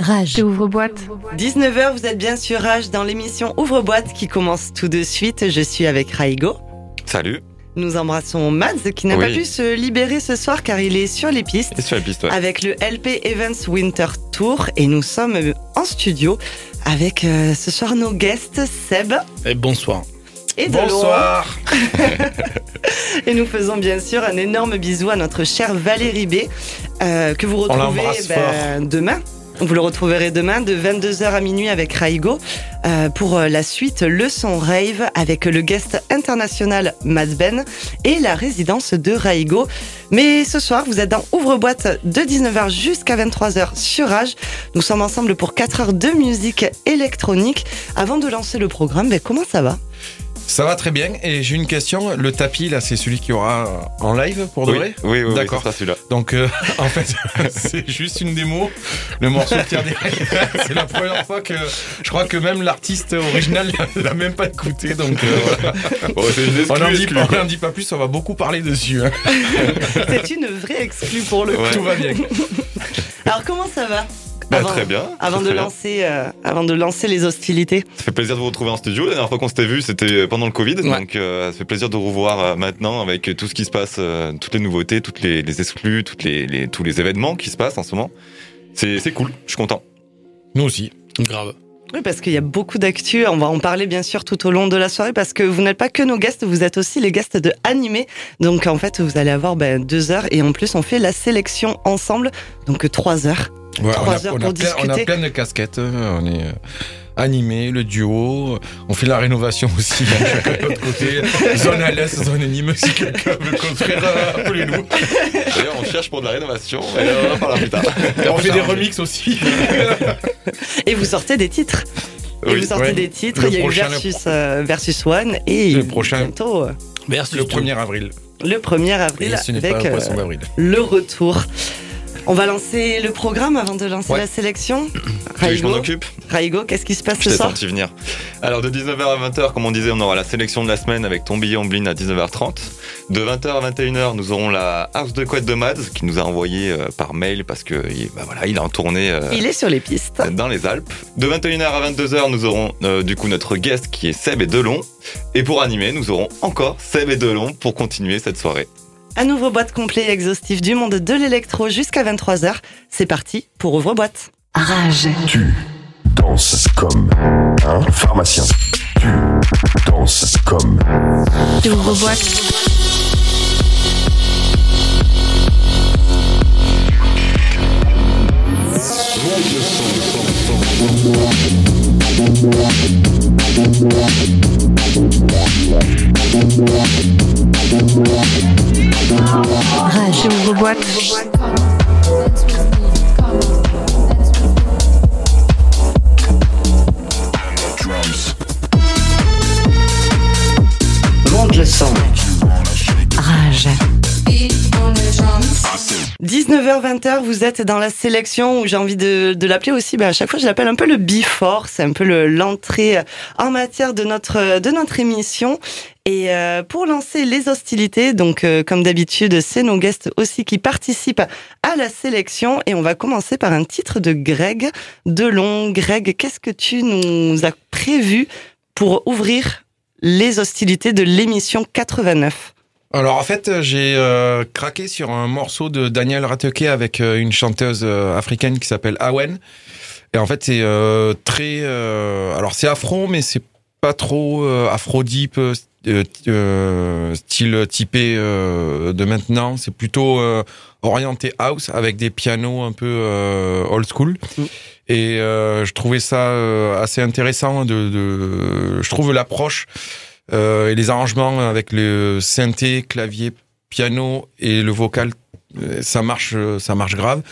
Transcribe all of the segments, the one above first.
Rage. Ouvre-boîte. 19h, vous êtes bien sur Rage dans l'émission Ouvre-boîte qui commence tout de suite. Je suis avec Raigo. Salut. Nous embrassons Mads qui n'a Oui. pas pu se libérer ce soir car il est sur les pistes Et sur la piste, ouais. avec le LP Events Winter Tour et nous sommes en studio avec euh, ce soir nos guests Seb Et bonsoir. et. Bonsoir. Et nous faisons bien sûr un énorme bisou à notre chère Valérie B euh, que vous retrouvez ben, demain. Vous le retrouverez demain de 22h à minuit avec Raigo euh, pour euh, la suite Le Son Rave avec le guest international Matt Ben et la résidence de Raigo. Mais ce soir, vous êtes dans Ouvre-boîte de 19h jusqu'à 23h sur Rage. Nous sommes ensemble pour 4 heures de musique électronique. Avant de lancer le programme, ben, comment ça va? Ça va très bien. Et j'ai une question. Le tapis, là, c'est celui qui aura en live pour de oui, vrai oui, oui, oui, D'accord. sera celui-là. Donc, euh, en fait, c'est juste une démo. Le morceau de Pierre derrière. C'est la première fois que je crois que même l'artiste original l'a même pas écouté. Donc, euh, voilà. Bon, c'est une on n'en dit, pas- exclu. on en dit pas plus. On va beaucoup parler dessus. hein. C'est une vraie exclue pour le coup. Tout va bien. Alors comment ça va? Bah, Avant- très bien. Avant très, de bien. lancer, euh, avant de lancer les hostilités. Ça fait plaisir de vous retrouver en studio. La dernière fois qu'on s'était vu, c'était pendant le Covid. Ouais. Donc, euh, ça fait plaisir de vous revoir euh, maintenant avec tout ce qui se passe, euh, toutes les nouveautés, toutes les, les exclus, toutes les, les- tous les événements qui se passent en ce moment. C'est c'est cool. Je suis content. Nous aussi. Grave. Oui, parce qu'il y a beaucoup d'actu. On va en parler bien sûr tout au long de la soirée parce que vous n'êtes pas que nos guests, vous êtes aussi les guests de Animé. Donc en fait, vous allez avoir ben, deux heures et en plus on fait la sélection ensemble, donc trois heures. Ouais, on, Trois a, heures on, a plein, on a plein de casquettes. euh, On est euh, animé, le duo. On fait la rénovation aussi. hein, de notre côté. Zone à l'est, zone anime. Si quelqu'un veut construire, euh, appelez-nous. D'ailleurs, on cherche pour de la rénovation. Et on en parlera plus tard. On fait des remixes aussi. Et vous sortez des titres. Et Oui. vous sortez ouais. des titres. Le Il y a eu versus, euh, versus One et Le prochain. bientôt euh, Le 1er avril. le 1er avril Et ce n'est avec pas le euh, poisson d'avril. le retour. On va lancer le programme avant de lancer Ouais. la sélection. Que je m'en Raigo, occupe Raigo, qu'est-ce qui se passe Je ce soir senti venir. Alors de 19h à 20h, comme on disait, on aura la sélection de la semaine avec ton billet en à 19h30. De 20h à 21h, nous aurons la house de couette de Mads qui nous a envoyé euh, par mail parce que bah voilà, il est en tournée euh, Il est sur les pistes. dans les Alpes. De 21h à 22h, nous aurons euh, du coup notre guest qui est Seb et Delon. Et pour animer, nous aurons encore Seb et Delon pour continuer cette soirée. Un nouveau boîte complet et exhaustif du monde de l'électro jusqu'à 23h. C'est parti pour Ouvre-boîte. Rage. Tu danses comme un pharmacien. Tu danses comme Ouvre-boîte. Rage. Ouvre-boîte. Monte 19h-20h, vous êtes dans la sélection où j'ai envie de, de l'appeler aussi, ben à chaque fois je l'appelle un peu le before, c'est un peu le- l'entrée en matière de notre, de notre émission. Et euh, pour lancer les hostilités, donc euh, comme d'habitude, c'est nos guests aussi qui participent à la sélection. Et on va commencer par un titre de Greg Delon. Greg, qu'est-ce que tu nous as prévu pour ouvrir les hostilités de l'émission 89 Alors en fait, j'ai euh, craqué sur un morceau de Daniel Rateke avec euh, une chanteuse euh, africaine qui s'appelle Awen. Et en fait, c'est euh, très. euh, alors c'est afro, mais c'est pas trop euh, afro deep, style typé euh, de maintenant. C'est plutôt euh, orienté house avec des pianos un peu euh, old school. Mm. Et euh, je trouvais ça euh, assez intéressant. De, de, je trouve l'approche et les arrangements avec le synthé, clavier, piano et le vocal, euh, ça marche, euh, ça marche grave.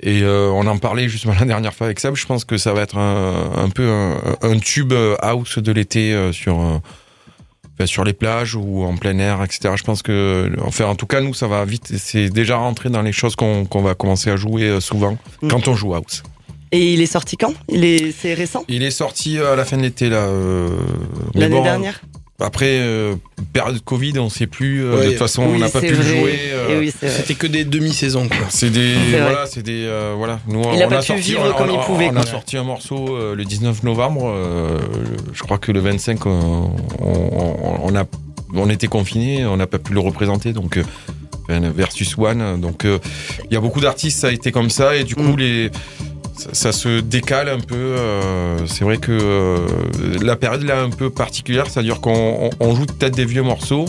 Et euh, on en parlait justement la dernière fois avec Seb. Je pense que ça va être un, un peu un, un tube euh, house de l'été euh, sur euh, enfin, sur les plages ou en plein air, etc. Je pense que, enfin, en tout cas, nous, ça va vite. C'est déjà rentré dans les choses qu'on va commencer à jouer euh, souvent Mm. quand on joue house. Et il est sorti quand? Il est, c'est récent? Il est sorti euh, à la fin de l'été là. euh, L'année bon, dernière? Après, euh, période Covid, on sait plus. euh, Ouais, de toute façon, on n'a pas pu le vrai. jouer. euh, oui. C'était que des demi-saisons, quoi. C'est des voilà, c'est des euh, voilà. Nous, Il a on pas a pu sorti, vivre on, comme il on pouvait, On a sorti un morceau euh, le 19 novembre. euh, je crois que le 25, on, on, on a on était confinés, on n'a pas pu le représenter, donc euh, versus One. Donc euh, il y a beaucoup d'artistes, ça a été comme ça, et du coup Mm. les ça, ça se décale un peu. euh, c'est vrai que euh, la période là est un peu particulière, c'est-à-dire qu'on on- on joue peut-être des vieux morceaux.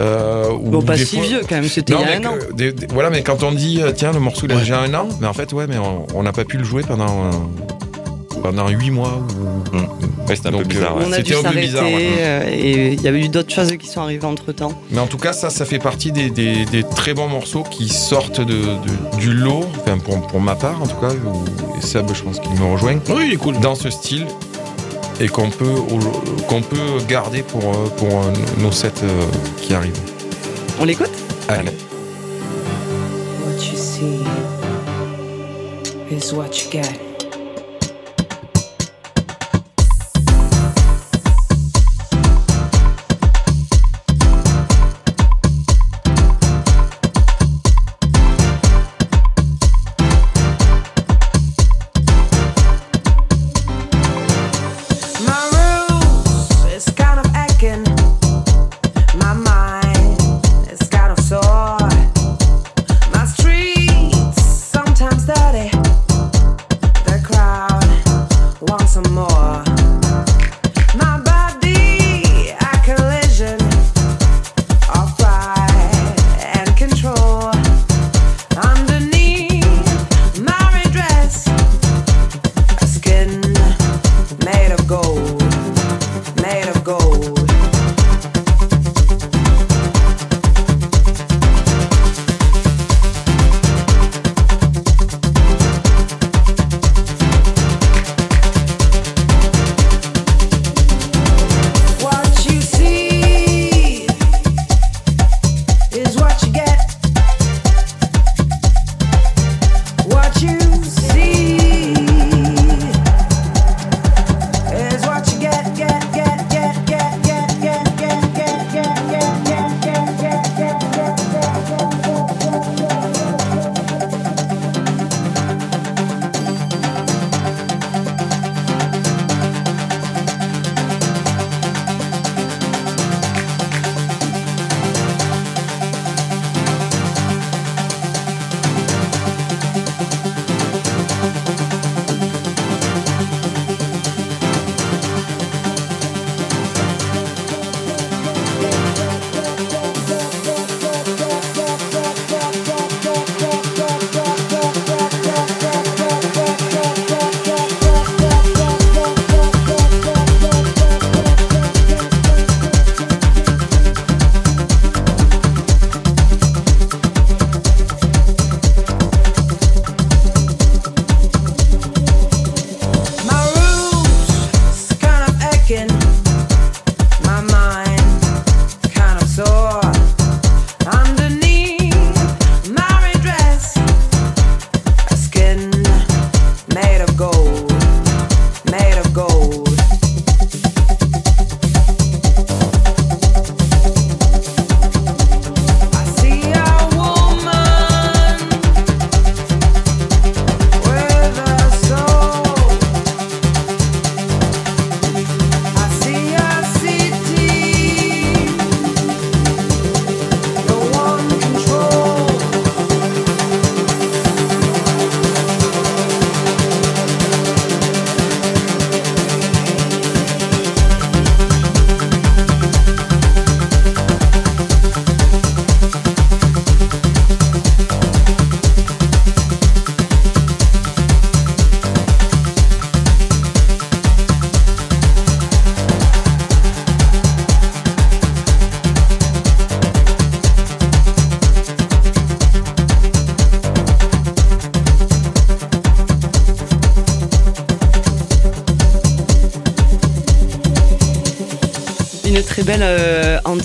Euh, Bon, pas si fois- vieux quand même, c'était il y a un an. que- des- des- voilà, mais quand on dit tiens le morceau il a Ouais. déjà un an, mais en fait ouais, mais on- on n'a pas pu le jouer pendant euh, pendant huit mois. Ou... Ouais, c'était un peu Donc, bizarre. euh, ouais. On a dû C'était un peu bizarre, ouais. euh, et il y a eu d'autres choses qui sont arrivées entre temps. Mais en tout cas ça, ça fait partie des, des- des très bons morceaux qui sortent de, de- du lot, enfin pour, pour ma part en tout cas, et Seb je pense qu'il me rejoint, Oui, il est cool. dans ce style et qu'on peut qu'on peut garder pour euh, pour euh, nos sets euh, qui arrivent. On l'écoute? Allez. What you see is what you get.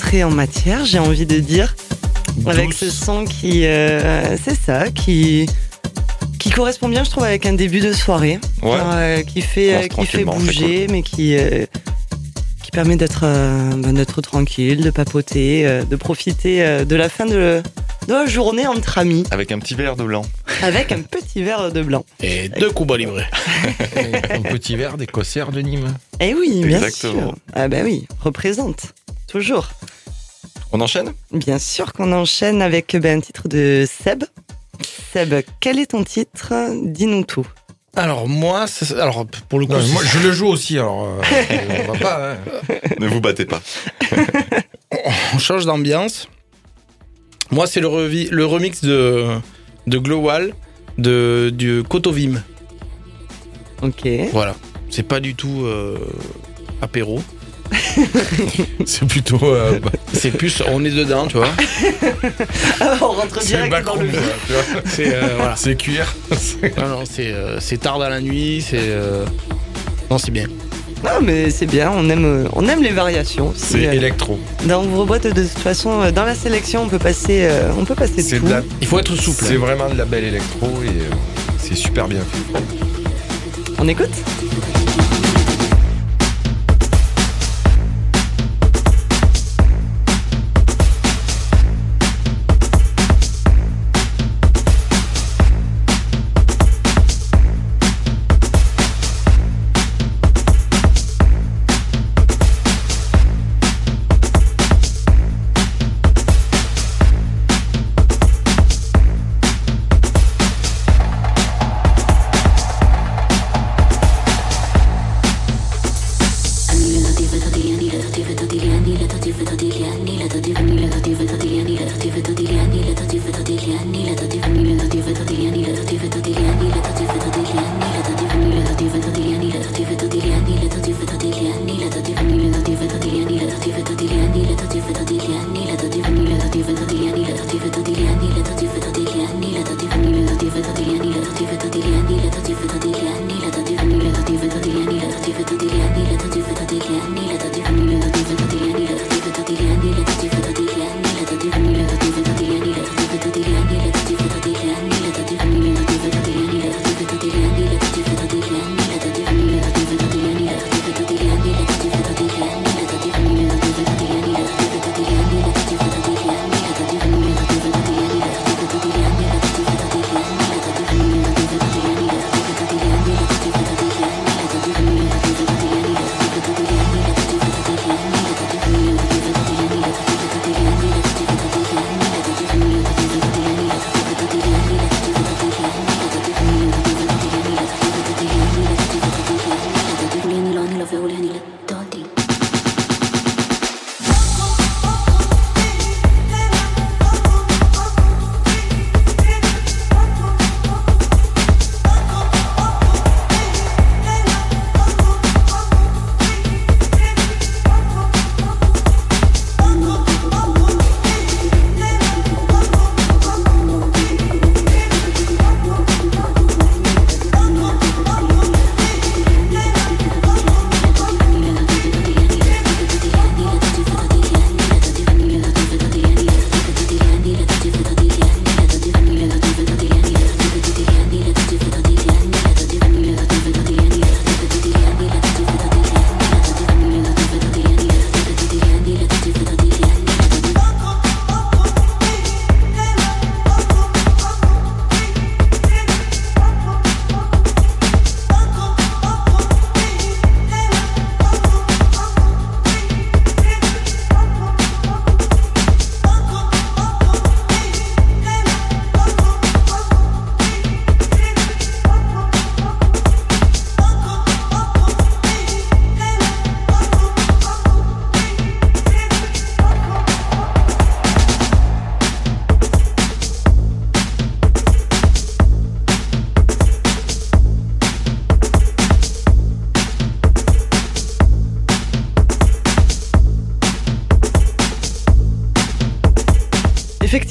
Entrée en matière, j'ai envie de dire. Avec ce son qui. euh, c'est ça, qui. Qui correspond bien, je trouve, avec un début de soirée. Ouais. Genre, euh, qui fait, euh, qui fait bouger, mais qui. euh, qui permet d'être euh, ben, d'être tranquille, de papoter, euh, de profiter euh, de la fin de, de la journée entre amis Avec un petit verre de blanc. avec un petit verre de blanc. Et deux Cuba Libre. Un petit verre des Cossères de Nîmes. Eh oui, bien Exactement. sûr. Ah ben oui, représente. Toujours. On enchaîne? Bien sûr qu'on enchaîne avec ben, un titre de Seb. Seb, quel est ton titre? Dis-nous tout. Alors moi, ça- alors pour le coup, Non, moi, je le joue aussi, alors euh, on va pas. hein. Ne vous battez pas. on change d'ambiance. Moi, c'est le, revi- le remix de, de Glowal de, du Kotovim. Ok. Voilà. C'est pas du tout euh, apéro. C'est plutôt. euh, bah, C'est plus, on est dedans, tu vois. Ah, on rentre direct dans le. C'est euh, voilà. C'est cuir. Non, non, c'est euh, c'est tard dans la nuit. C'est euh, non, c'est bien. Non, mais c'est bien, on aime, on aime les variations. C'est Euh, électro. Dans Ouvre-boîte, de toute façon, dans la sélection, on peut passer, euh, on peut passer tout. de la- Il faut être souple. C'est vraiment de la belle électro et euh, c'est super bien fait. On écoute?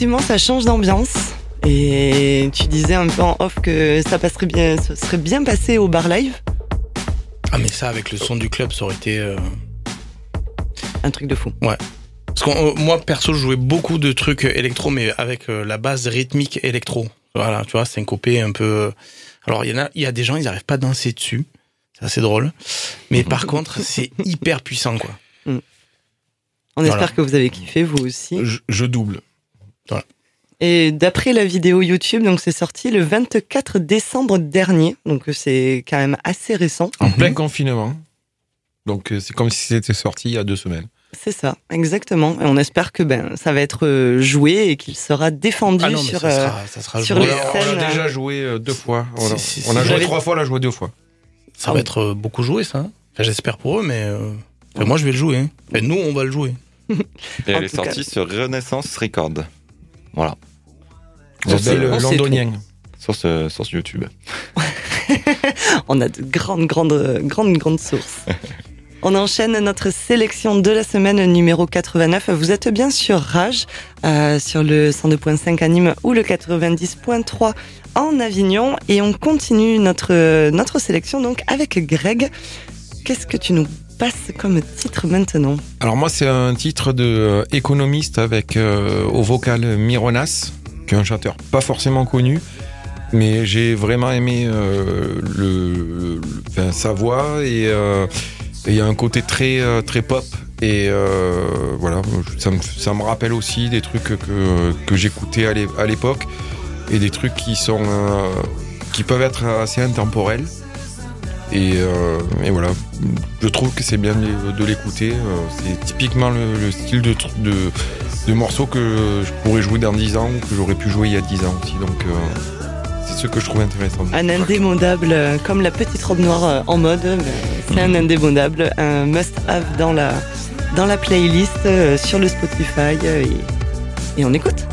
Effectivement, ça change d'ambiance. Et tu disais un peu en off que ça passerait bien, ça serait bien passé au bar live. Ah mais ça avec le son du club, ça aurait été. euh, Un truc de fou. Parce que euh, moi perso, je jouais beaucoup de trucs électro, mais avec euh, la base rythmique électro. Voilà, tu vois, syncopé un peu. euh. Alors il y en a, il y a des gens, ils n'arrivent pas à danser dessus. C'est assez drôle. Mais par contre, c'est hyper puissant, quoi. On Voilà. espère que vous avez kiffé, vous aussi. Je, je double. Et d'après la vidéo YouTube, donc c'est sorti le 24 décembre dernier, donc euh, c'est quand même assez récent. En Mhm. plein confinement. Donc euh, c'est comme si c'était sorti il y a deux semaines. C'est ça, exactement. Et on espère que ben ça va être euh, joué et qu'il sera défendu Ah non, sur. ça euh, sera, ça sera sur joué. les on, a, on scènes, a déjà euh, joué euh, deux fois. On a, Si, si, on si. a joué trois fois, on a joué deux fois. Ça va être euh, beaucoup joué, ça. hein. Enfin, J'espère pour eux, mais euh, enfin, moi, je vais le jouer. hein. Enfin, nous, on va le jouer. Et En elle est sortie sur Renaissance Record. Voilà. Sur Sur, le londonien. sur, ce, sur ce YouTube. On a de grandes, grandes, grandes, grandes sources. On enchaîne notre sélection de la semaine numéro 89. Vous êtes bien sur Rage, euh, sur le 102.5 à Nîmes ou le 90.3 en Avignon. Et on continue notre, notre sélection donc avec Greg. Qu'est-ce que tu nous passes comme titre maintenant Alors moi c'est un titre de euh, économiste avec euh, au vocal Mironas, qui est un chanteur pas forcément connu, mais j'ai vraiment aimé euh, le, sa voix et il y a un côté très très pop et voilà ça me, ça me rappelle aussi des trucs que, que j'écoutais à l'é- à l'époque et des trucs qui sont qui peuvent être assez intemporels. Et, euh, et voilà, je trouve que c'est bien de, l'écouter. euh, C'est typiquement le, le style de, tr- de, de morceau que je pourrais jouer dans 10 ans ou que j'aurais pu jouer il y a 10 ans aussi. Donc euh, c'est ce que je trouve intéressant. Un indémodable, comme la petite robe noire en mode, c'est un indémodable, un must-have dans la, dans la playlist, sur le Spotify, et, et on écoute.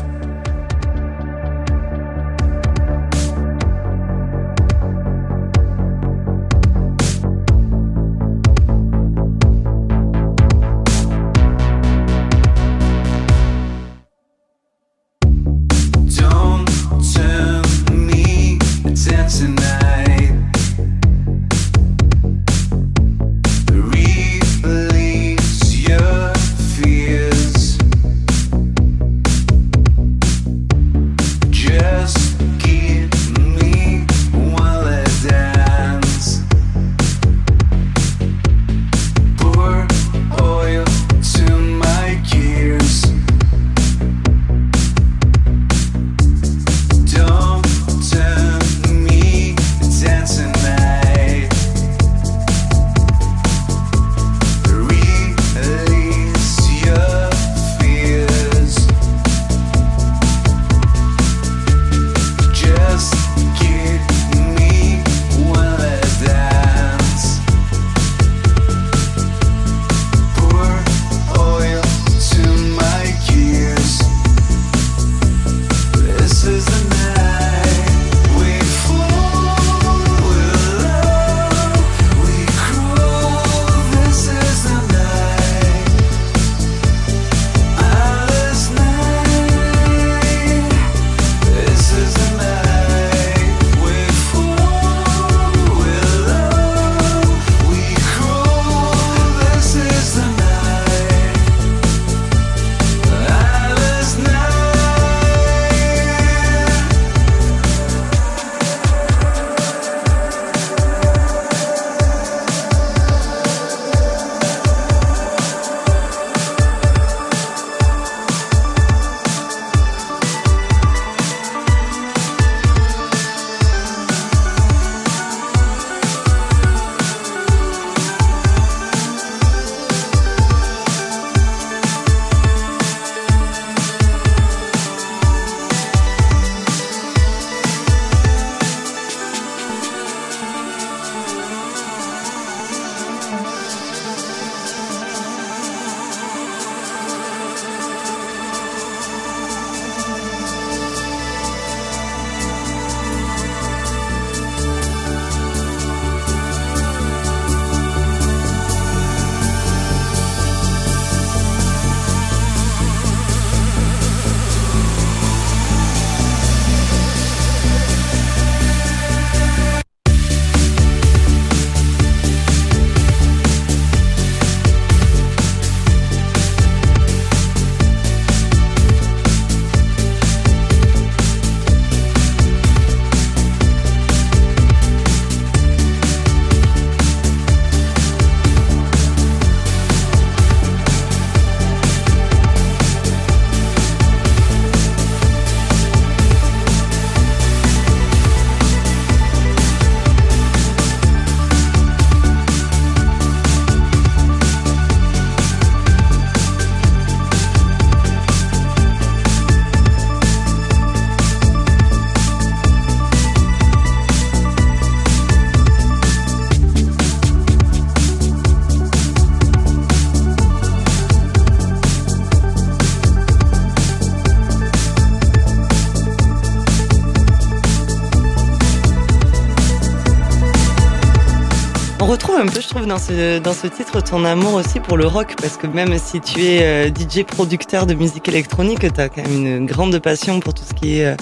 Retrouve dans ce, dans ce titre ton amour aussi pour le rock, parce que même si tu es euh, DJ producteur de musique électronique, tu as quand même une grande passion pour tout ce qui est. euh,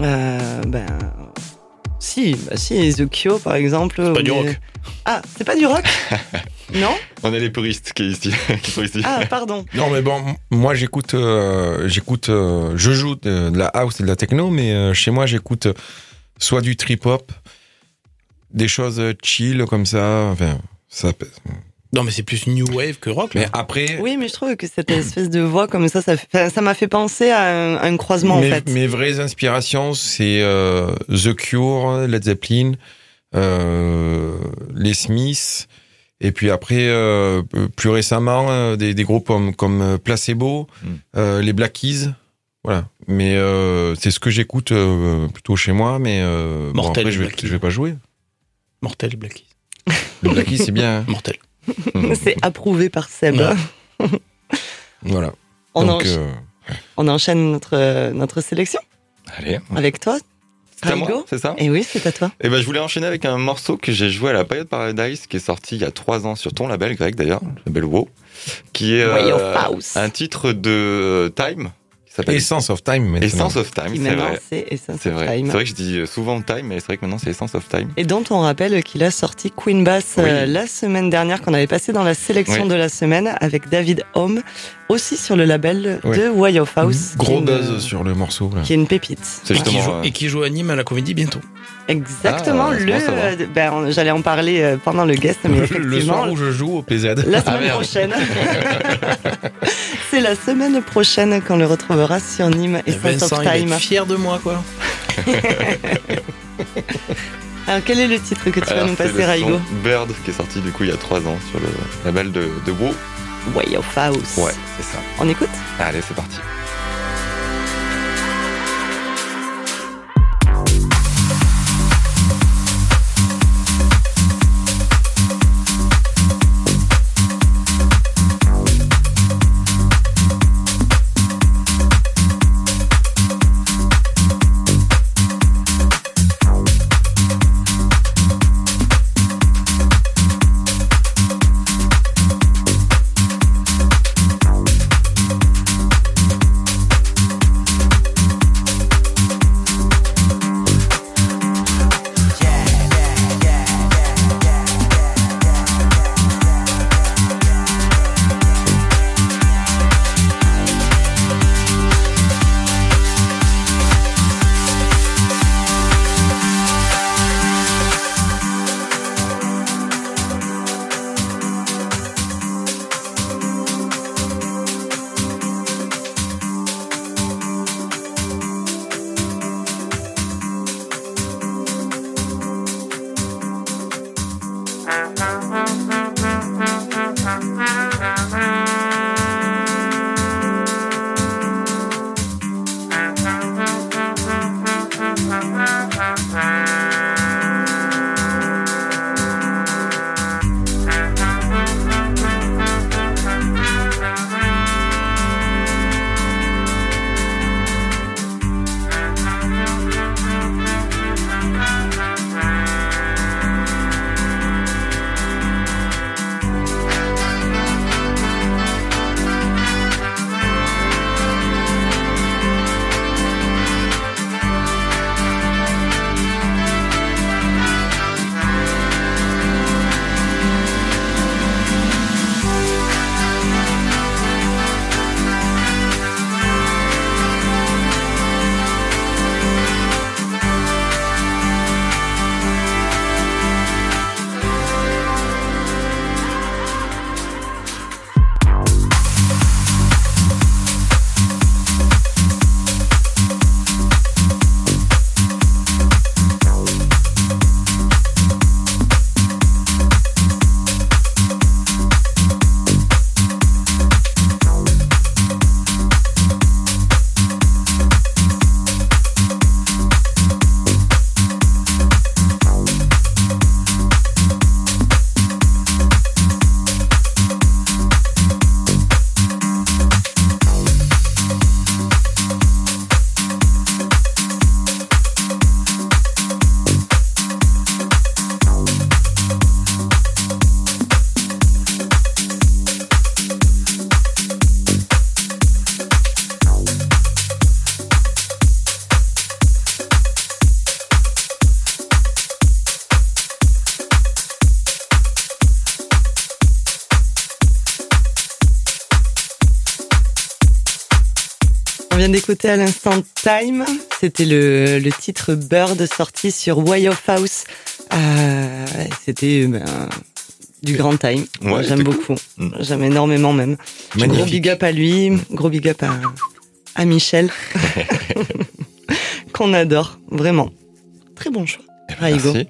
euh, ben, si, bah si, The Cure par exemple. C'est pas du rock. Ah, c'est pas du rock Non On est les puristes qui, ici, qui sont ici. Ah, pardon. Non, mais bon, moi j'écoute, euh, j'écoute, euh, je joue de, de la house et de la techno, mais euh, chez moi j'écoute soit du trip hop, des choses chill comme ça. Enfin, ça. peut- Non, mais c'est plus new wave que rock. là. Mais après, Oui, mais je trouve que cette espèce de voix comme ça, ça m'a fait penser à un, à un croisement mes, en fait. mes vraies inspirations, c'est euh, The Cure, Led Zeppelin, euh, les Smiths, et puis après, euh, plus récemment, euh, des, des groupes comme, comme Placebo, Mm. euh, les Black Keys. Voilà. Mais euh, c'est ce que j'écoute euh, plutôt chez moi, mais euh, bon, Mortel, après, je vais, Black Keys. je vais pas jouer. Mortel, Black Keys. Le c'est bien. hein. Mortel. C'est approuvé par Seb. Ouais. Voilà. On, Donc, encha- euh, on enchaîne notre, euh, notre sélection Allez, avec toi. c'est à moi, c'est ça Et oui, c'est à toi. Et ben, je voulais enchaîner avec un morceau que j'ai joué à la Période Paradise, qui est sorti il y a trois ans sur ton label grec d'ailleurs, le label WoW, qui est Way of euh, House. un titre de Time, Essence of Time. maintenant. Essence of Time, c'est vrai. c'est vrai. Que je dis souvent Time, mais c'est vrai que maintenant c'est Essence of Time. Et dont on rappelle qu'il a sorti Queen Bass Oui. euh, la semaine dernière, qu'on avait passé dans la sélection Oui. de la semaine avec David Home, aussi sur le label Oui. de Way of House. est Gros une- buzz sur le morceau. là. Qui est une pépite. C'est Et qui, justement. joue, euh, et qui joue à Nîmes à la comédie bientôt. Exactement, Ah, le. euh, ben, on- j'allais en parler euh, pendant le guest, mais Le soir où je joue au PZ. la Ah, semaine merde. prochaine. C'est la semaine prochaine qu'on le retrouvera sur Nîmes et Sense Vincent, of il Time. est fier de moi, quoi. Alors, quel est le titre que tu vas alors, nous c'est passer, Raigo Bird qui est sorti du coup il y a trois ans sur le label de, de WoW. Way of House. Ouais, c'est ça. On écoute? Allez, c'est parti. Vient d'écouter à l'instant Time. C'était le, le titre Bird sorti sur Way of House. Euh, C'était ben, du grand time. Ouais, J'aime beaucoup. Mm. J'aime énormément même. Gros big up à lui. Gros big up à, à Michel. Qu'on adore. Vraiment. Très bon choix. Raigo. Merci.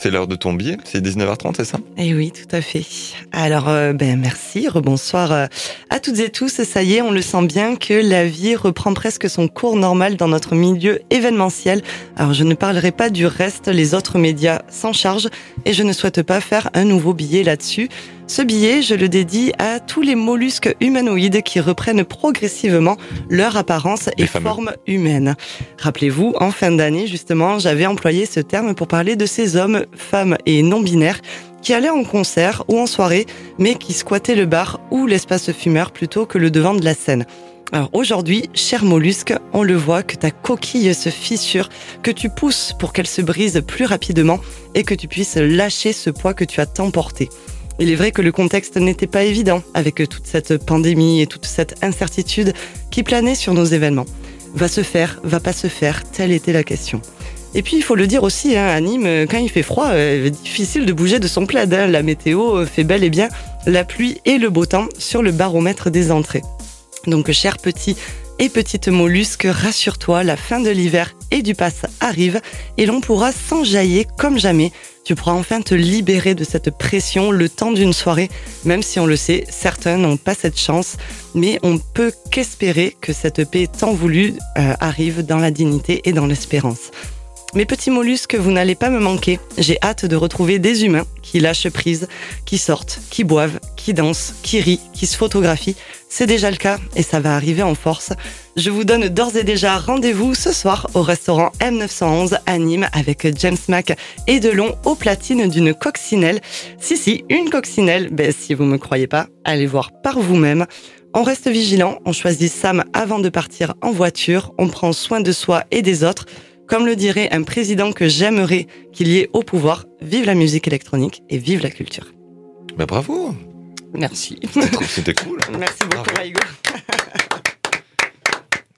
C'est l'heure de ton billet, c'est 19h30, c'est ça? Eh oui, tout à fait. Alors, euh, ben merci, rebonsoir euh, à toutes et tous. Ça y est, on le sent bien que la vie reprend presque son cours normal dans notre milieu événementiel. Alors, je ne parlerai pas du reste, les autres médias s'en chargent et je ne souhaite pas faire un nouveau billet là-dessus. Ce billet, je le dédie à tous les mollusques humanoïdes qui reprennent progressivement leur apparence Les et fameux. forme humaine. Rappelez-vous, en fin d'année, justement, j'avais employé ce terme pour parler de ces hommes, femmes et non-binaires qui allaient en concert ou en soirée, mais qui squattaient le bar ou l'espace fumeur plutôt que le devant de la scène. Alors aujourd'hui, cher mollusque, on le voit que ta coquille se fissure, que tu pousses pour qu'elle se brise plus rapidement et que tu puisses lâcher ce poids que tu as tant porté. Il est vrai que le contexte n'était pas évident avec toute cette pandémie et toute cette incertitude qui planait sur nos événements. Va se faire, va pas se faire, telle était la question. Et puis il faut le dire aussi, hein, à Nîmes, quand il fait froid, euh, difficile de bouger de son plaid. hein. La météo fait bel et bien la pluie et le beau temps sur le baromètre des entrées. Donc cher petit et petite mollusque, rassure-toi, la fin de l'hiver et du pass arrive et l'on pourra s'enjailler comme jamais. Tu pourras enfin te libérer de cette pression le temps d'une soirée, même si on le sait, certains n'ont pas cette chance, mais on peut qu'espérer que cette paix tant voulue euh, arrive dans la dignité et dans l'espérance. Mes petits mollusques, vous n'allez pas me manquer. J'ai hâte de retrouver des humains qui lâchent prise, qui sortent, qui boivent, qui dansent, qui rient, qui se photographient. C'est déjà le cas et ça va arriver en force. Je vous donne d'ores et déjà rendez-vous ce soir au restaurant M911 à Nîmes avec James Mack et Delon au platine d'une coccinelle. Si, si, une coccinelle. Ben, si vous me croyez pas, allez voir par vous-même. On reste vigilant, on choisit Sam avant de partir en voiture, on prend soin de soi et des autres. Comme le dirait un président que j'aimerais qu'il y ait au pouvoir, vive la musique électronique et vive la culture. Bah bravo Merci. C'était cool Merci beaucoup, Bravo. Raigo.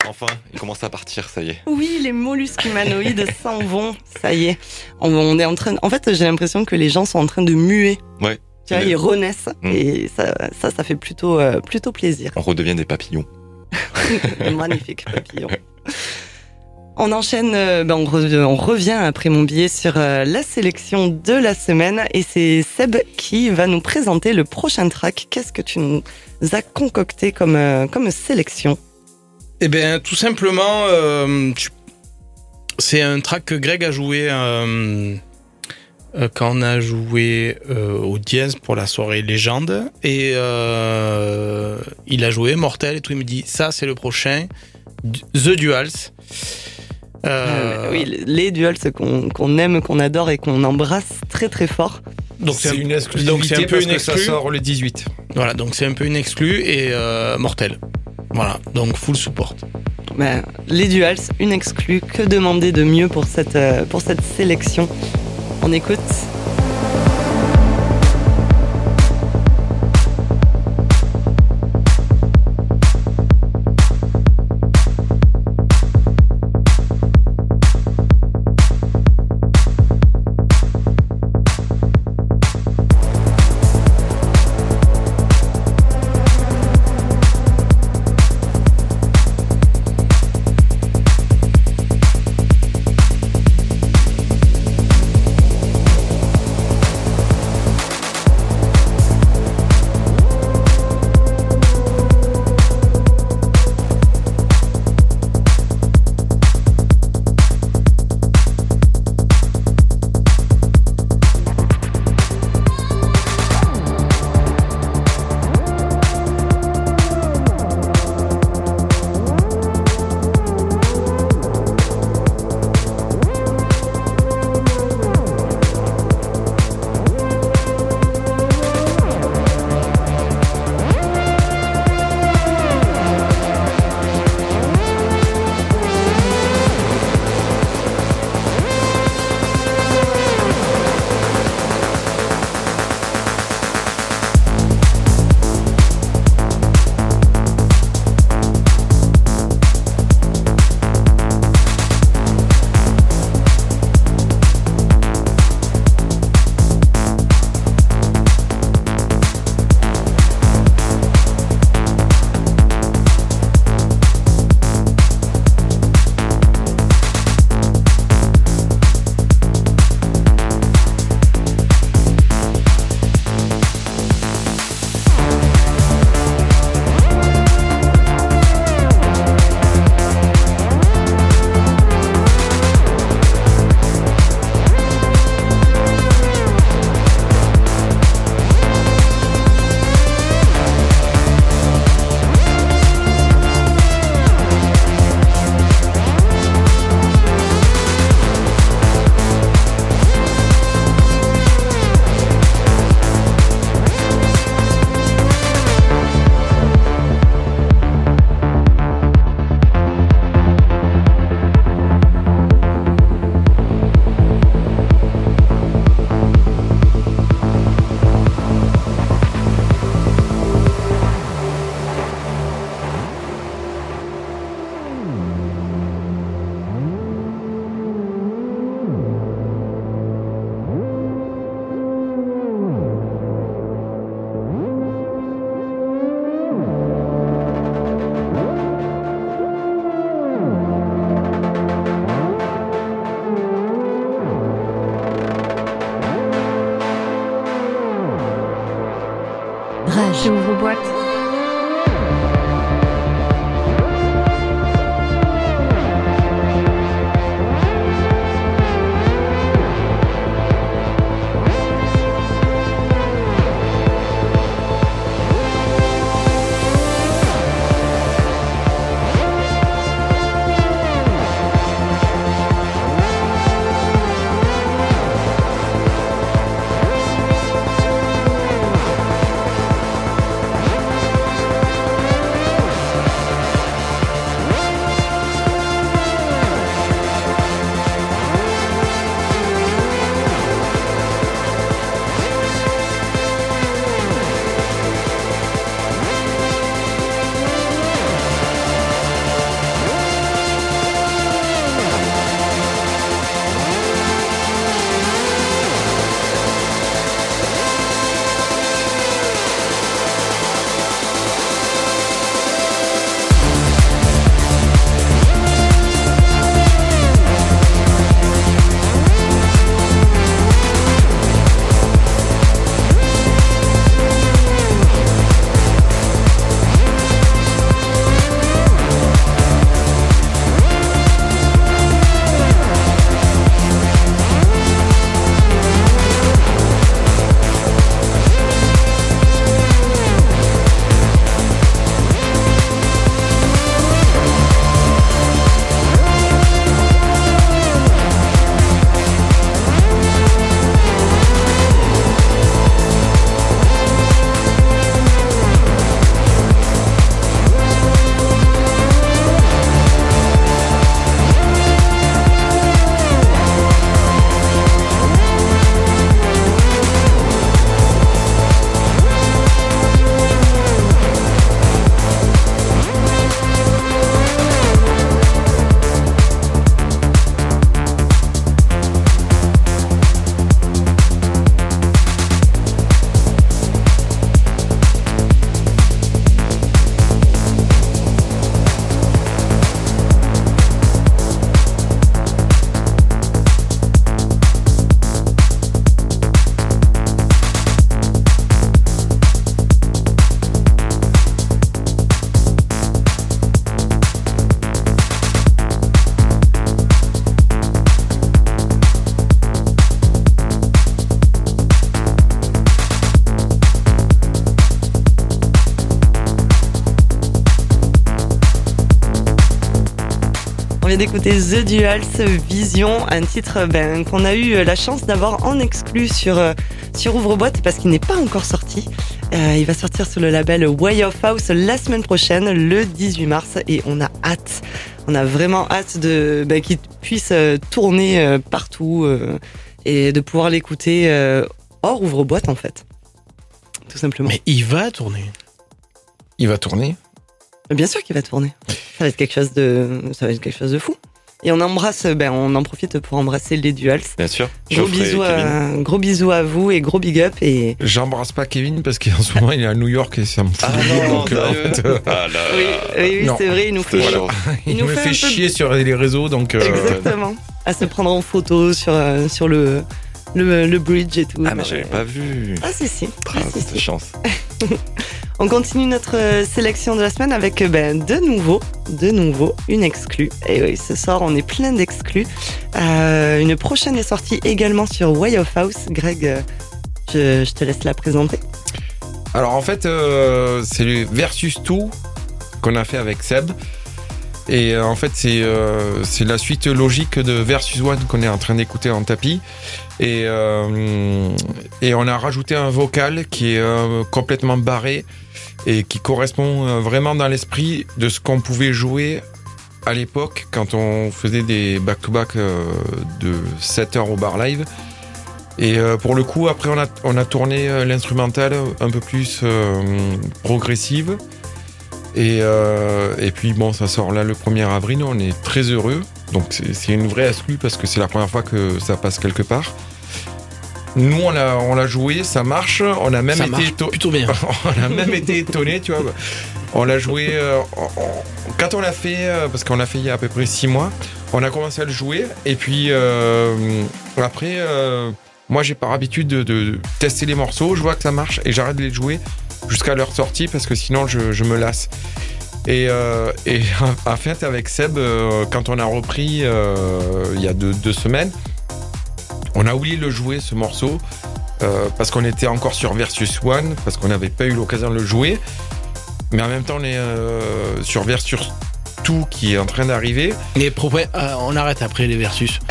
Enfin, il commence à partir, ça y est. Oui, les mollusques humanoïdes s'en vont. Ça y est. On, on est en train. En fait, j'ai l'impression que les gens sont en train de muer. Ouais. Tu vois, ils renaissent. Mm. Et ça, ça, ça fait plutôt, euh, plutôt plaisir. On redevient des papillons. Magnifique papillon. On enchaîne, euh, ben on, re- on revient après mon billet sur euh, la sélection de la semaine et c'est Seb qui va nous présenter le prochain track. Qu'est-ce que tu nous as concocté comme, euh, sélection? Eh bien, tout simplement, c'est un track que Greg a joué quand on a joué au Diez pour la soirée légende. Et il a joué Mortel et tout. Il me dit Ça, c'est le prochain. The Duals. Euh, Oui, les duels qu'on qu'on aime, qu'on adore et qu'on embrasse très très fort. donc c'est un- une donc c'est un peu une ça sort le 18. Voilà, donc c'est un peu une exclue et euh, Mortel. Voilà, donc full support. Ben, les duels, une exclue. Que demander de mieux pour cette, euh, pour cette sélection? On écoute. D'écouter The Duals Vision, un titre ben, qu'on a eu la chance d'avoir en exclu sur, euh, sur Ouvre-Boîte parce qu'il n'est pas encore sorti. Euh, il va sortir sur le label Way of House la semaine prochaine, le 18 mars, et on a hâte. On a vraiment hâte de ben, qu'il puisse euh, tourner euh, partout euh, et de pouvoir l'écouter euh, hors Ouvre-Boîte en fait. Tout simplement. Mais il va tourner. Il va tourner. Bien sûr qu'il va tourner. Ça va être quelque chose de, ça va être quelque chose de fou. Et on embrasse, ben on en profite pour embrasser les duals. Bien sûr. Gros bisous, à, gros bisous à vous et gros big up et J'embrasse pas Kevin parce qu'en ce moment il est à New York et ça me fout. Ah de non, donc, euh, en sérieux fait, euh, Ah là oui, là. oui, c'est vrai, il nous fait Voilà. Il il nous me fait fait un peu- chier sur les réseaux donc. euh, exactement à se prendre en photo sur sur le le, le bridge et tout. Ah mais j'avais pas vu. Ah si si. Ah, Ah, si, de si. chance. On continue notre euh, sélection de la semaine avec euh, ben, de nouveau, de nouveau, une exclue. Et oui, ce soir, on est plein d'exclus. Euh, une prochaine est sortie également sur Way of House. Greg, je, je te laisse la présenter. Alors en fait, euh, c'est le Versus 2 qu'on a fait avec Seb. Et euh, en fait, c'est euh, c'est la suite logique de Versus One qu'on est en train d'écouter en tapis. Et, euh, et on a rajouté un vocal qui est complètement barré et qui correspond vraiment dans l'esprit de ce qu'on pouvait jouer à l'époque quand on faisait des back-to-back de 7 heures au bar live. Et pour le coup, après, on a, on a tourné l'instrumental un peu plus progressive. Et, euh, et puis, bon, ça sort là le 1er avril. On est très heureux. Donc, c'est une vraie exclue parce que c'est la première fois que ça passe quelque part. Nous, on l'a on l'a joué, ça marche. On a même Ça été marche éto- plutôt bien. on a même été étonné, tu vois. On l'a joué euh, on- quand on l'a fait, euh, parce qu'on l'a fait il y a à peu près six mois. On a commencé à le jouer et puis après, moi j'ai par habitude de, de tester les morceaux, je vois que ça marche et j'arrête de les jouer. Jusqu'à leur sortie parce que sinon je, me lasse. Et, euh, en fait, avec Seb, euh, quand on a repris euh, il y a deux, semaines, on a oublié de le jouer ce morceau parce qu'on était encore sur Versus One, parce qu'on n'avait pas eu l'occasion de le jouer. Mais en même temps, on est sur Versus 2 qui est en train d'arriver. Mais euh, on arrête après les versus.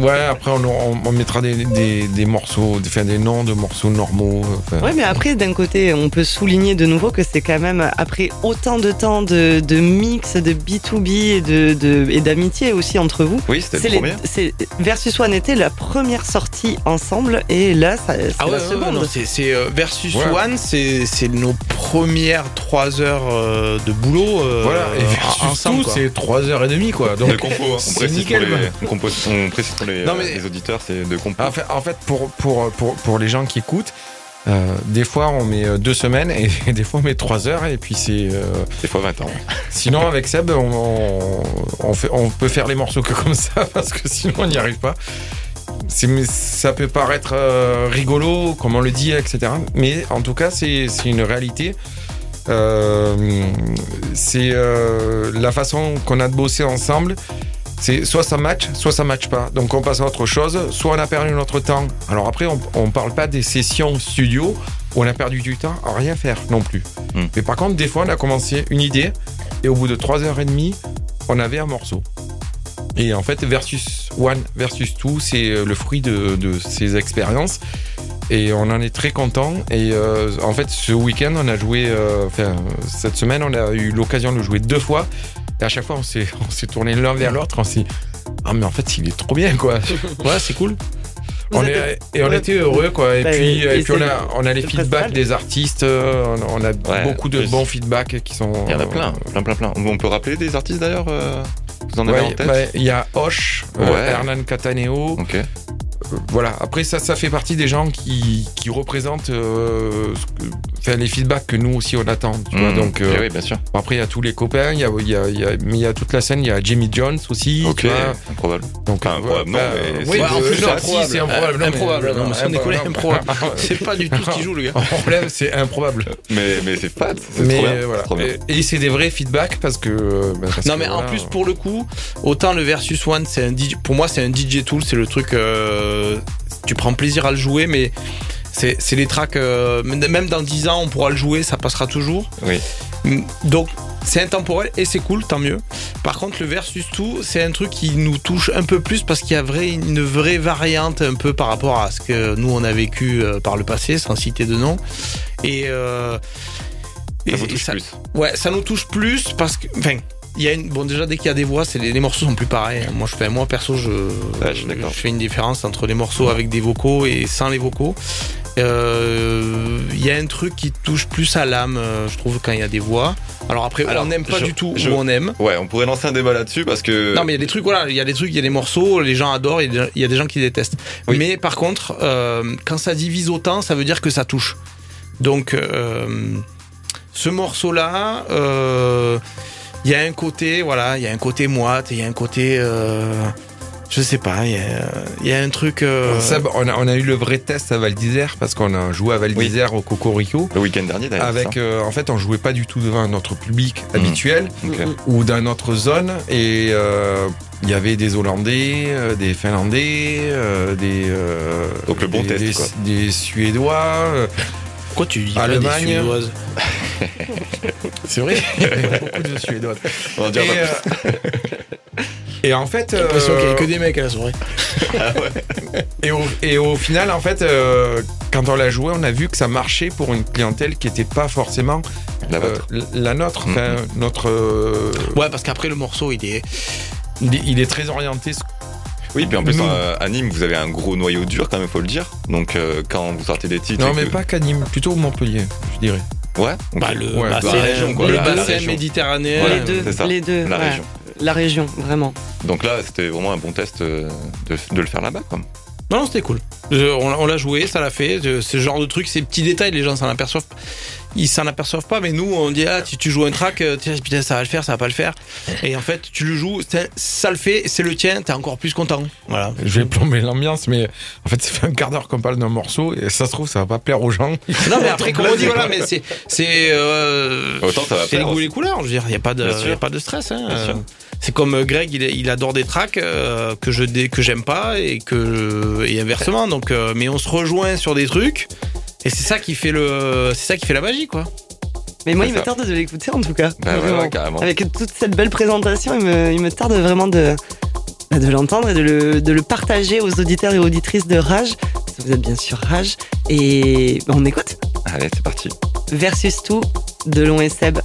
Ouais, après on, on- on mettra des, des, des morceaux, des, enfin, des noms de morceaux normaux. enfin. Ouais, mais après, d'un côté, on peut souligner de nouveau que c'est quand même, après autant de temps de, de mix, de B2B et de, de- et d'amitié aussi entre vous, Oui, c'était c'est le premier. Versus One était la première sortie ensemble et là, ça- c'est Ah ouais, la ouais, seconde. euh, versus Ouais. one, c'est c'est nos premières trois heures euh, de boulot euh, Voilà, et Versus ensemble. 2, quoi. c'est 3h30 quoi. De Donc, compo, hein. on c'est précise, nickel, pour les, on, compose- on précise pour les, Non, mais- les auditeurs, c'est de compo. En fait, en fait pour, pour, pour, pour les gens qui écoutent, euh, des fois on met euh, deux semaines et, des fois on met trois heures et puis c'est. euh, Des fois 20 ans. sinon avec Seb, on, on, on fait, on peut faire les morceaux que comme ça parce que sinon on n'y arrive pas. Mais ça peut paraître euh, rigolo, comme on le dit, etc. Mais en tout cas, c'est c'est une réalité. Euh, c'est euh, la façon qu'on a de bosser ensemble. C'est soit ça match, soit ça match pas. Donc on passe à autre chose, soit on a perdu notre temps. Alors après, on, on parle pas des sessions studio où on a perdu du temps à rien faire non plus. Hmm. Mais par contre, des fois, on a commencé une idée et au bout de 3h30, on avait un morceau. Et en fait, versus one, versus two, c'est euh, le fruit de, de ces expériences. Et on en est très content. Et euh, en fait, ce week-end, on a joué, euh, enfin, cette semaine, on a eu l'occasion de le jouer deux fois. Et à chaque fois, on s'est, on s'est tourné l'un vers l'autre. On s'est dit, ah, mais en fait, il est trop bien, quoi. Ouais, c'est cool. Vous On est- et on Ouais. était heureux, quoi. Et Bah, puis, et et puis on, a, on a les feedbacks des artistes. euh, On, on a Ouais, beaucoup de bons feedbacks qui sont. Il y en a plein, plein, plein, plein. On peut rappeler des artistes d'ailleurs euh, Vous en avez Ouais, en tête bah, Il y a Hoche, euh. Hernan Cataneo. Ok. Voilà. Après, ça, ça fait partie des gens qui, qui représentent euh, ce que- enfin, les feedbacks que nous aussi on attend. Tu vois, Mmh. donc, euh, Eh oui, bien sûr. après, il y a tous les copains, il y a, il y a- il y a- mais il y a toute la scène, il y a Jimmy Jones aussi. Ok, improbable. Donc, Enfin, euh, improbable, non, mais oui, c'est- en plus, c'est improbable. c'est improbable. Non, mais- improbable. Non, mais sans déconner, improbable. C'est pas du tout ce qu'il joue, le gars. En problème, c'est improbable. Mais, mais c'est fat, c'est Mais trop bien. voilà. c'est trop bien. Et, et c'est des vrais feedbacks parce que. bah, parce Non que mais en plus pour le coup, autant le versus one, c'est un DJ, pour moi c'est un DJ tool, c'est le truc, euh, tu prends plaisir à le jouer, mais c'est les tracks, euh, même dans 10 ans on pourra le jouer, ça passera toujours. Oui. Mm, Donc c'est intemporel et c'est cool, tant mieux. Par contre le versus tout, c'est un truc qui nous touche un peu plus parce qu'il y a vrai, une vraie variante un peu par rapport à ce que nous on a vécu euh, par le passé, sans citer de nom. Et, euh, Ça et- vous et touche plus. Ouais, ça nous touche plus parce que, enfin, il y a une, bon déjà dès qu'il y a des voix, c'est les, les morceaux sont plus pareils. Moi, je fais, moi perso, je, Ouais, je fais une différence entre les morceaux avec des vocaux et sans les vocaux. Euh, Il y a un truc qui touche plus à l'âme, euh, je trouve, quand il y a des voix. Alors après, Alors, on n'aime pas je- du tout je- ou on aime. Ouais, on pourrait lancer un débat là-dessus parce que. Non mais il y a des trucs voilà, il y a des trucs, il y a des morceaux, les gens adorent, il y a des- il y a des gens qui détestent. Oui. Mais par contre, euh, quand ça divise autant, ça veut dire que ça touche. Donc euh, ce morceau-là, euh, il y a un côté, voilà, il y a un côté moite, il y a un côté, euh, je sais pas, il y a, il y a un truc. euh, on a, on a eu le vrai test à Val d'Isère parce qu'on a joué à Val d'Isère au Cocorico. Le week-end dernier d'ailleurs. Avec, euh, en fait, on jouait pas du tout devant notre public Mhm. habituel ou dans notre zone et euh, il y avait des Hollandais, euh, des Finlandais, euh, des euh, Donc le bon des, test, des, quoi. des Suédois. euh, Pourquoi tu dis pas des Allemagne. Suédoises? C'est vrai, il y avait beaucoup de Suédois. On Et, euh, et en fait, J'ai l'impression qu'il y a euh, que des mecs à la soirée. Et au, et au final, en fait, euh, quand on l'a joué, on a vu que ça marchait pour une clientèle qui n'était pas forcément la euh, nôtre. Mhm. Enfin, notre, Ouais, parce qu'après le morceau, il est. il, est, très orienté. Oui, puis en plus, euh, à Nîmes, vous avez un gros noyau dur, quand même, faut le dire. Donc, euh, quand vous sortez des titres. Non, mais que- pas qu'à Nîmes, plutôt Montpellier, je dirais. Ouais. Bah, le Ouais, bassin, région, quoi, le méditerranéen. Voilà, les deux, ça. les deux. La ouais. région. La région, vraiment. Donc là, c'était vraiment un bon test euh, de, de le faire là-bas, quoi. Non, non, c'était cool. Je- on l'a- on l'a joué, ça l'a fait. Je- Ce genre de truc, ces petits détails, les gens s'en aperçoivent. Ils s'en aperçoivent pas, mais nous, on dit, ah, si tu joues un track, euh, tiens, putain, ça va le faire, ça va pas le faire. Et en fait, tu le joues, ça le fait, c'est le tien, t'es encore plus content. Voilà. Je vais plomber l'ambiance, mais en fait, ça fait un quart d'heure qu'on parle d'un morceau et ça se trouve, ça va pas plaire aux gens. Non, mais après, comme on dit, voilà, mais c'est, c'est, euh, Autant ça va c'est les goûts les couleurs. Je veux dire, il y a pas de, y a pas de stress. Hein. Euh, C'est comme euh, Greg, il, il adore des tracks euh, que je dé- que j'aime pas et que et inversement. Donc, euh, mais on se rejoint sur des trucs et c'est ça qui fait le, c'est ça qui fait la magie, quoi. Mais moi, il me tarde de l'écouter en tout cas. Bah ouais, Vraiment. ouais, carrément. Avec toute cette belle présentation, il me, il me tarde vraiment de, bah, de l'entendre et de le, de le partager aux auditeurs et auditrices de Rage. Parce que Vous êtes bien sûr Rage. Et on écoute Allez, c'est parti. Versus tout de Long et Seb.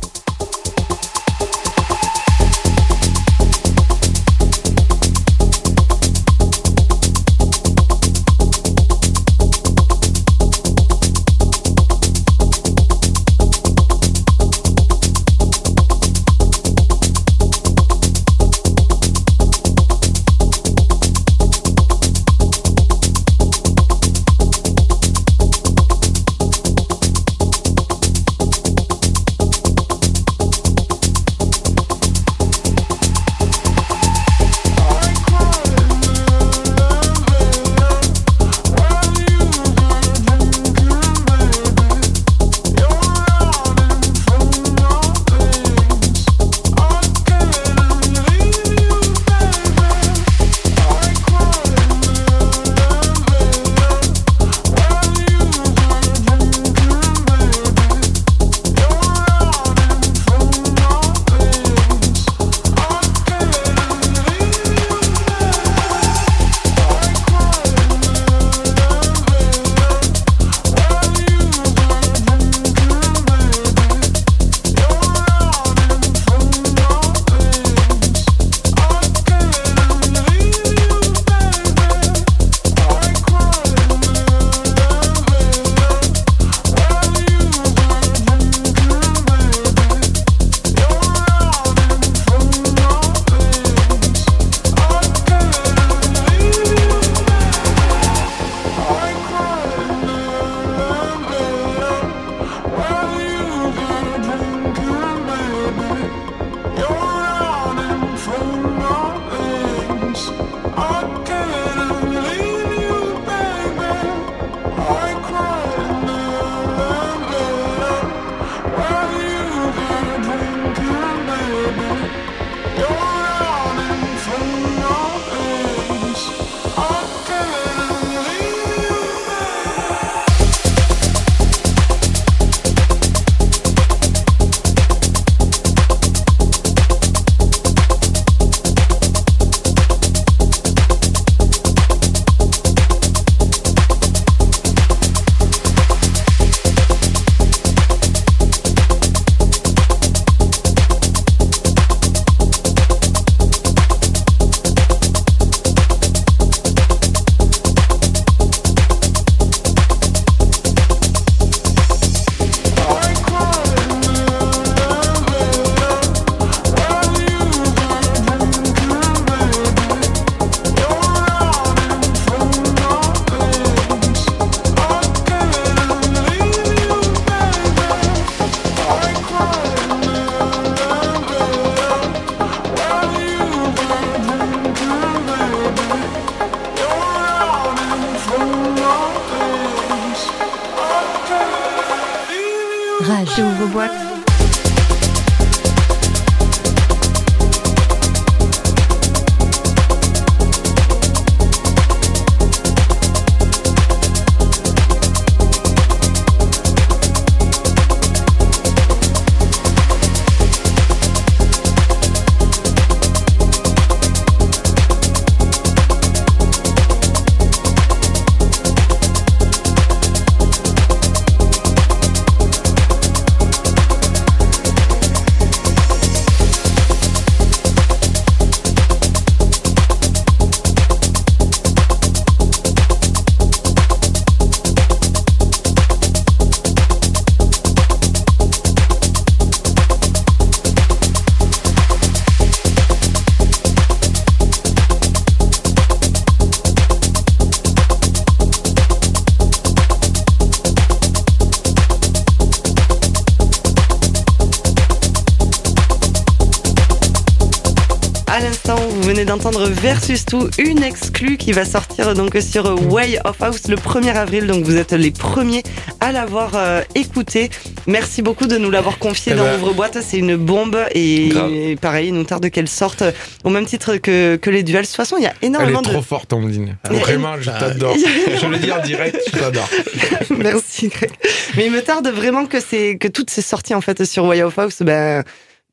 Versus Tout, une exclue qui va sortir donc sur Way of House le 1er avril. Donc vous êtes les premiers à l'avoir euh, écouté. Merci beaucoup de nous l'avoir confié Eh dans ben- Ouvre-boîte. C'est une bombe et, pareil, il nous tarde qu'elle sorte au même titre que, que les duels. De toute façon, il y a Elle est énormément de. trop forte. Mais- Vraiment, je Bah, t'adore. Je le dis en direct, je t'adore. Merci Greg. Mais il me tarde vraiment que c'est que toutes ces sorties en fait sur Way of House ben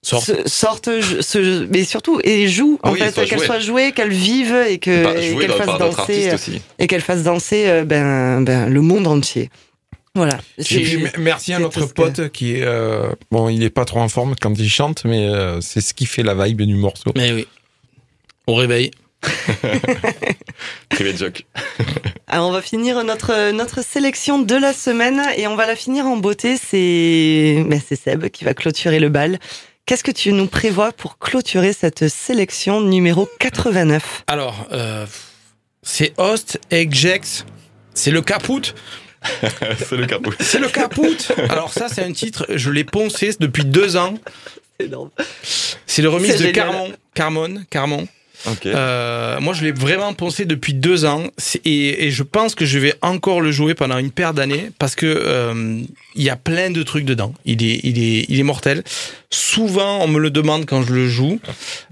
Sortent. sortent se- mais surtout et jouent en Ah oui, fait qu'elles soient jouées, qu'elles vivent et que Bah, et qu'elles fassent danser aussi. et qu'elles fassent danser euh, ben, ben le monde entier. Voilà. Puis, merci à notre que- pote qui est. euh, bon, il est pas trop en forme quand il chante, mais euh, c'est ce qui fait la vibe du morceau. Mais oui. Au réveil. Privé de joke. Alors on va finir notre notre sélection de la semaine et on va la finir en beauté. C'est ben, c'est Seb qui va clôturer le bal. Qu'est-ce que tu nous prévois pour clôturer cette sélection numéro 89 Alors, euh, c'est Host, Ejex, c'est le Caput. c'est le capot. C'est le Caput. Alors ça, c'est un titre, je l'ai poncé depuis deux ans. C'est énorme. C'est le remix de. Carmon. Carmon, Carmon. Ok. Euh, moi, je l'ai vraiment poncé depuis deux ans et, et je pense que je vais encore le jouer pendant une paire d'années parce que euh, il y a plein de trucs dedans. Il est, il est, il est mortel. Souvent, on me le demande quand je le joue.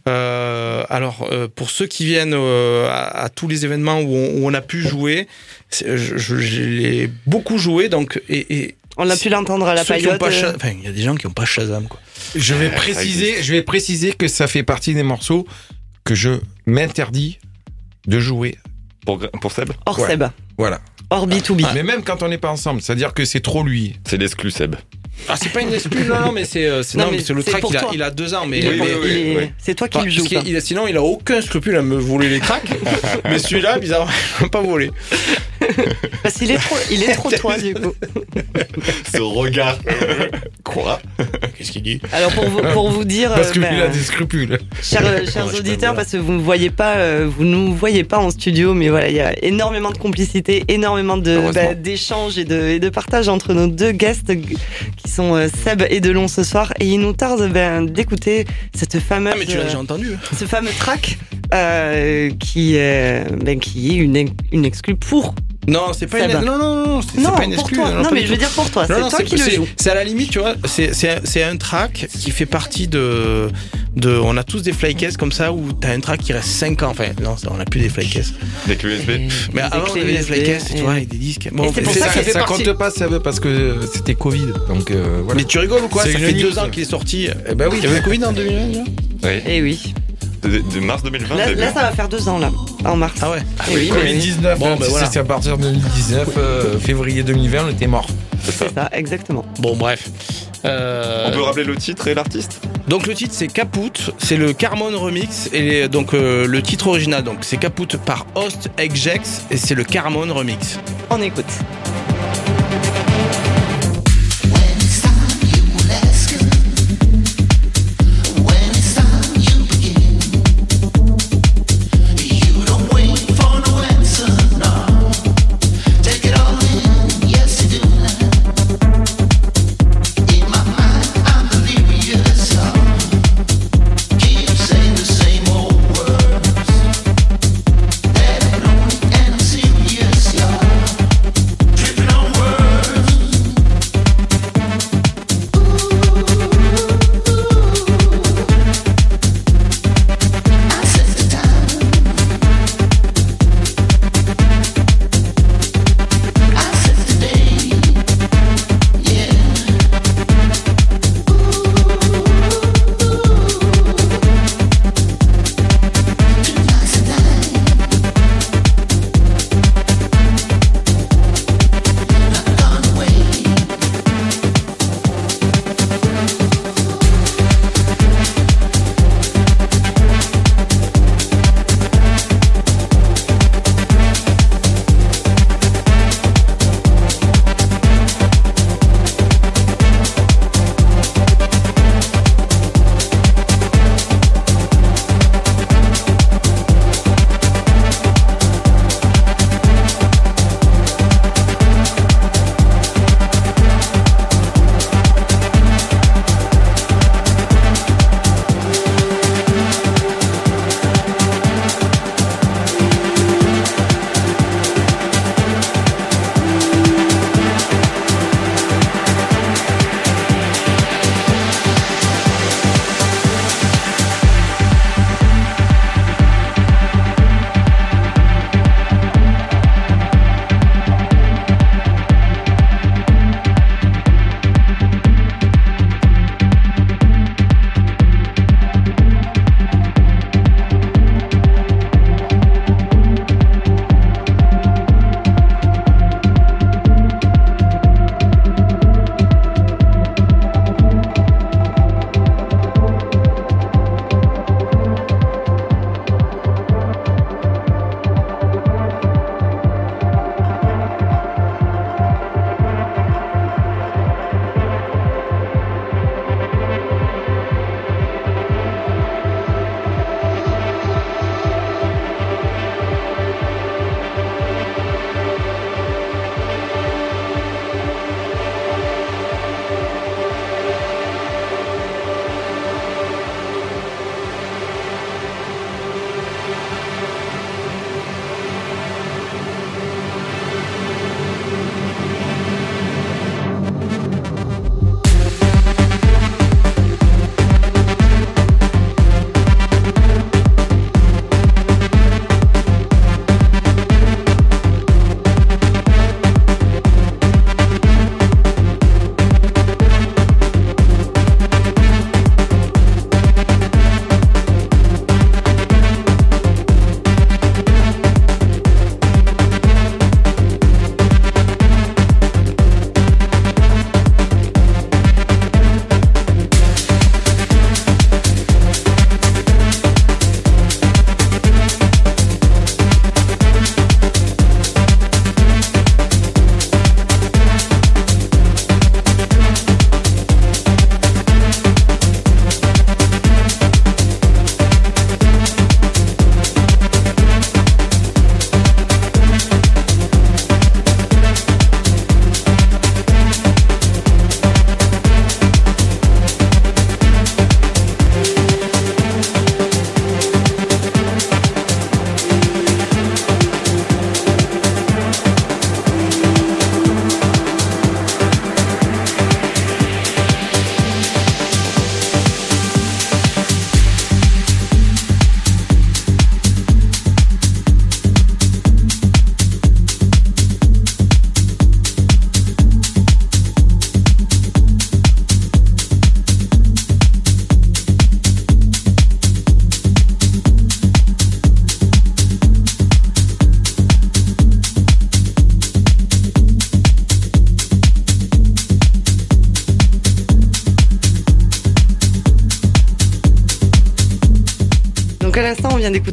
Euh, alors, euh, pour ceux qui viennent euh, à, à tous les événements où on, où on a pu jouer, je, je, je l'ai beaucoup joué. Donc, et, et On a pu l'entendre à la paillote. pas euh, enfin, il y a des gens qui n'ont pas Shazam. Quoi. Je vais ça préciser, je vais préciser que ça fait partie des morceaux que je m'interdis de jouer. Pour, pour Seb, Hors Ouais. Seb. Voilà. Hors B2B. Mais même quand on n'est pas ensemble, c'est-à-dire que c'est trop lui. c'est l'exclu Seb. Ah, c'est pas une excuse, non, non, mais c'est, euh, le track, il a, il a deux ans, mais, Oui, oui, oui. C'est toi qui Enfin, le joues. a- sinon, il a aucun scrupule à me voler les tracks. mais celui-là, bizarrement, il m'a pas volé. Parce qu'il est trop, il est trop toi du coup. Ce regard. Quoi? Qu'est-ce qu'il dit? Alors pour vous, pour vous dire, Parce que lui, ben, il a des scrupules. chers, chers Ouais, auditeurs, parce que vous ne voyez pas, euh, vous nous voyez pas en studio, mais voilà, il y a énormément de complicité, énormément de bah, d'échanges et de, et de partage entre nos deux guests qui sont euh, Seb et Delon ce soir, et il nous tarde ben, d'écouter cette fameuse, Ah, mais tu l'as déjà entendu. ce fameux track euh, qui, euh, ben, qui est une, une exclue pour. Non, c'est pas une. Non, non, non, c'est Non, pas une pour excuse. toi. Non, pas mais je veux dire pour toi. Non, C'est non, toi qui le joues. C'est à la limite, tu vois. C'est c'est un- c'est un track qui fait partie de de. On a tous des flycases comme ça où t'as un track qui reste 5 ans. Enfin, non, on a plus des flycases. Avec l'USB. Mais avant, on clés avait des USB, flycases, et- tu vois, avec des disques. Bon, Et c'est pour ça compte pas, ça veut parce que c'était Covid. Donc euh, voilà. Mais tu rigoles ou quoi? Ça fait news. deux ans qu'il est sorti. Eh ben oui. Il y avait Covid en 2020 déjà Oui. Eh oui. De, de mars 2020. Là, ça va faire deux ans là, en mars. Ah ouais. Oui, 2019, Bon, ben c'est voilà. c'est à partir de 2019, euh, février 2020, on était mort. C'est ça. c'est ça, exactement. Bon, bref. Euh, On peut rappeler le titre et l'artiste Donc le titre c'est Caput, c'est le Carmon remix et donc euh, le titre original donc c'est Caput par Host Ejex et c'est le Carmon remix. On écoute.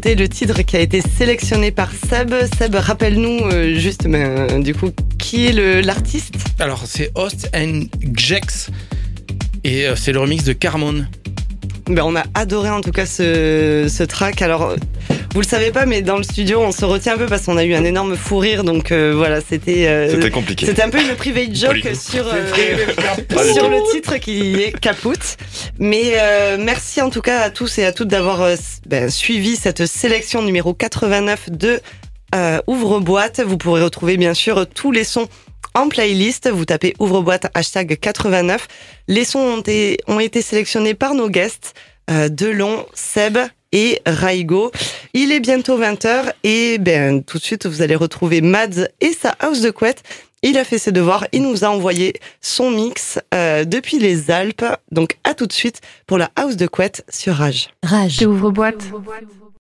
Le titre qui a été sélectionné par Seb. Seb, rappelle-nous euh, juste, ben, euh, du coup, qui est l'artiste? Alors, c'est Host and Jex. Et euh, c'est le remix de Carmon. ben, On a adoré en tout cas ce, ce track. Alors, vous le savez pas, mais dans le studio, on se retient un peu parce qu'on a eu un énorme fou rire. Donc euh, voilà, c'était. euh, C'était compliqué. C'était un peu une private joke sur, euh, sur le titre qui est Caput. Mais euh, merci en tout cas à tous et à toutes d'avoir euh, ben, suivi cette sélection numéro 89 de euh, Ouvre-boîte. Vous pourrez retrouver bien sûr tous les sons en playlist. Vous tapez Ouvre-boîte hashtag 89. Les sons ont été, sélectionnés par nos guests Delon, Seb et Raigo. Il est bientôt 20h et ben tout de suite vous allez retrouver Mads et sa house de couette. Il a fait ses devoirs, il nous a envoyé son mix euh, depuis les Alpes. Donc à tout de suite pour la house de couette sur Rage. Rage. Ouvre boîte.